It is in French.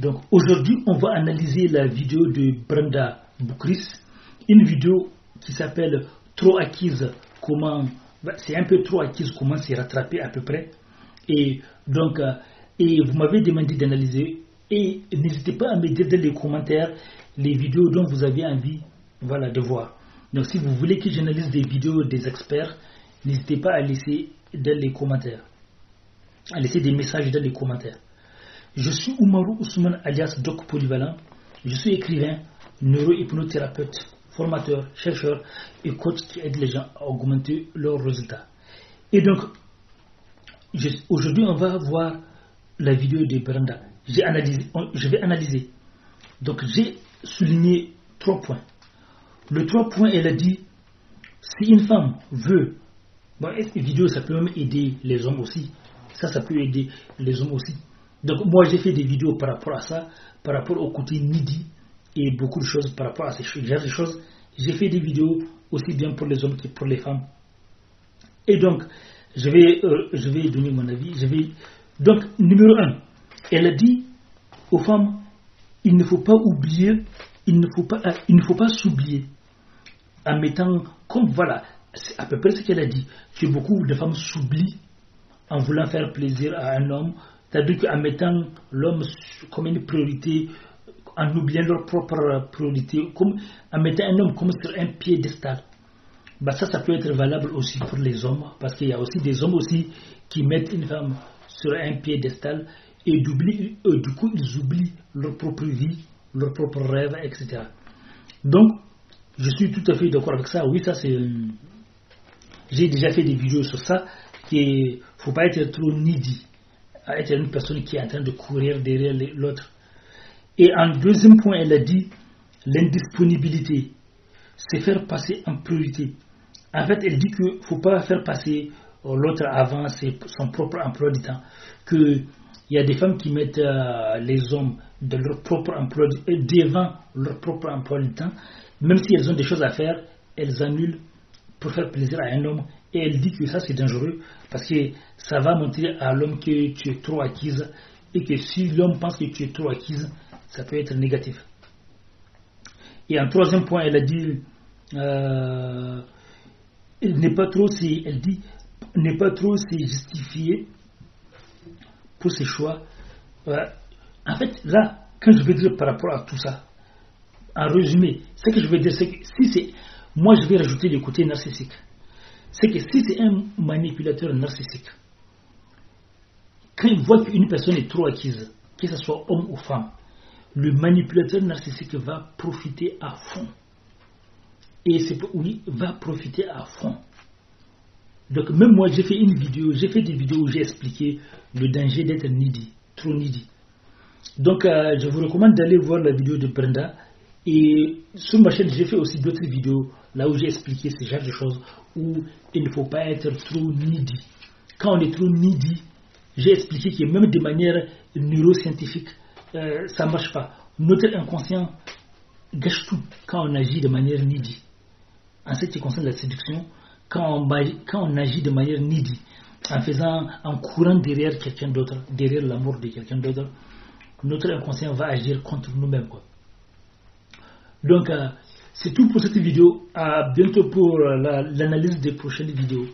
Donc aujourd'hui, on va analyser la vidéo de Brenda Boukris, une vidéo qui s'appelle Trop acquise, comment bah, c'est un peu trop acquise, comment s'y rattraper à peu près. Et donc, euh, et vous m'avez demandé d'analyser. Et n'hésitez pas à me dire dans les commentaires les vidéos dont vous avez envie voilà, de voir. Donc si vous voulez que j'analyse des vidéos des experts, n'hésitez pas à laisser dans les commentaires. À laisser des messages dans les commentaires. Je suis Oumarou Ousmane alias Doc Polyvalent. Je suis écrivain, neurohypnothérapeute, formateur, chercheur et coach qui aide les gens à augmenter leurs résultats. Et donc, aujourd'hui, on va voir la vidéo de Brenda. je vais analyser. Donc, j'ai souligné trois points. Le trois points, elle a dit si une femme veut, bon, une vidéo, ça peut même aider les hommes aussi? Ça, ça peut aider les hommes aussi. Donc, moi, j'ai fait des vidéos par rapport à ça, par rapport au côté midi et beaucoup de choses par rapport à ces choses. J'ai fait des vidéos aussi bien pour les hommes que pour les femmes. Et donc, je vais, euh, je vais donner mon avis. Je vais... Donc, numéro un, elle a dit aux femmes il ne faut pas oublier, il ne faut pas, il ne faut pas s'oublier en mettant comme voilà, c'est à peu près ce qu'elle a dit, que beaucoup de femmes s'oublient en voulant faire plaisir à un homme, c'est-à-dire qu'en mettant l'homme comme une priorité, en oubliant leur propre priorité, comme, en mettant un homme comme sur un piédestal. Bah ça, ça peut être valable aussi pour les hommes, parce qu'il y a aussi des hommes aussi qui mettent une femme sur un piédestal et euh, du coup ils oublient leur propre vie, leur propre rêve, etc. Donc, je suis tout à fait d'accord avec ça. Oui, ça c'est. J'ai déjà fait des vidéos sur ça. Il ne faut pas être trop needy, être une personne qui est en train de courir derrière l'autre. Et en deuxième point, elle a dit l'indisponibilité, c'est faire passer en priorité. En fait, elle dit qu'il ne faut pas faire passer l'autre avant son propre emploi du temps. Qu'il y a des femmes qui mettent euh, les hommes de leur propre emploi, devant leur propre emploi du temps même si elles ont des choses à faire, elles annulent pour faire plaisir à un homme. Et elle dit que ça c'est dangereux parce que ça va montrer à l'homme que tu es trop acquise et que si l'homme pense que tu es trop acquise, ça peut être négatif. Et en troisième point, elle a dit, euh, n'est pas trop, elle dit, n'est pas trop se justifier pour ses choix. En fait, là, quand je veux dire par rapport à tout ça, en résumé, ce que je veux dire, c'est que si c'est. Moi, je vais rajouter le côté narcissique. C'est que si c'est un manipulateur narcissique, quand il voit qu'une personne est trop acquise, que ce soit homme ou femme, le manipulateur narcissique va profiter à fond. Et c'est oui, va profiter à fond. Donc même moi j'ai fait une vidéo, j'ai fait des vidéos où j'ai expliqué le danger d'être needy, trop needy. Donc euh, je vous recommande d'aller voir la vidéo de Brenda et sur ma chaîne, j'ai fait aussi d'autres vidéos là où j'ai expliqué ce genre de choses où il ne faut pas être trop needy. Quand on est trop needy, j'ai expliqué que même de manière neuroscientifique, euh, ça ne marche pas. Notre inconscient gâche tout quand on agit de manière needy. En ce qui concerne la séduction, quand on, agit de manière needy, en faisant, en courant derrière quelqu'un d'autre, derrière l'amour de quelqu'un d'autre, notre inconscient va agir contre nous-mêmes. Donc, euh, c'est tout pour cette vidéo. À bientôt pour euh, l'analyse des prochaines vidéos.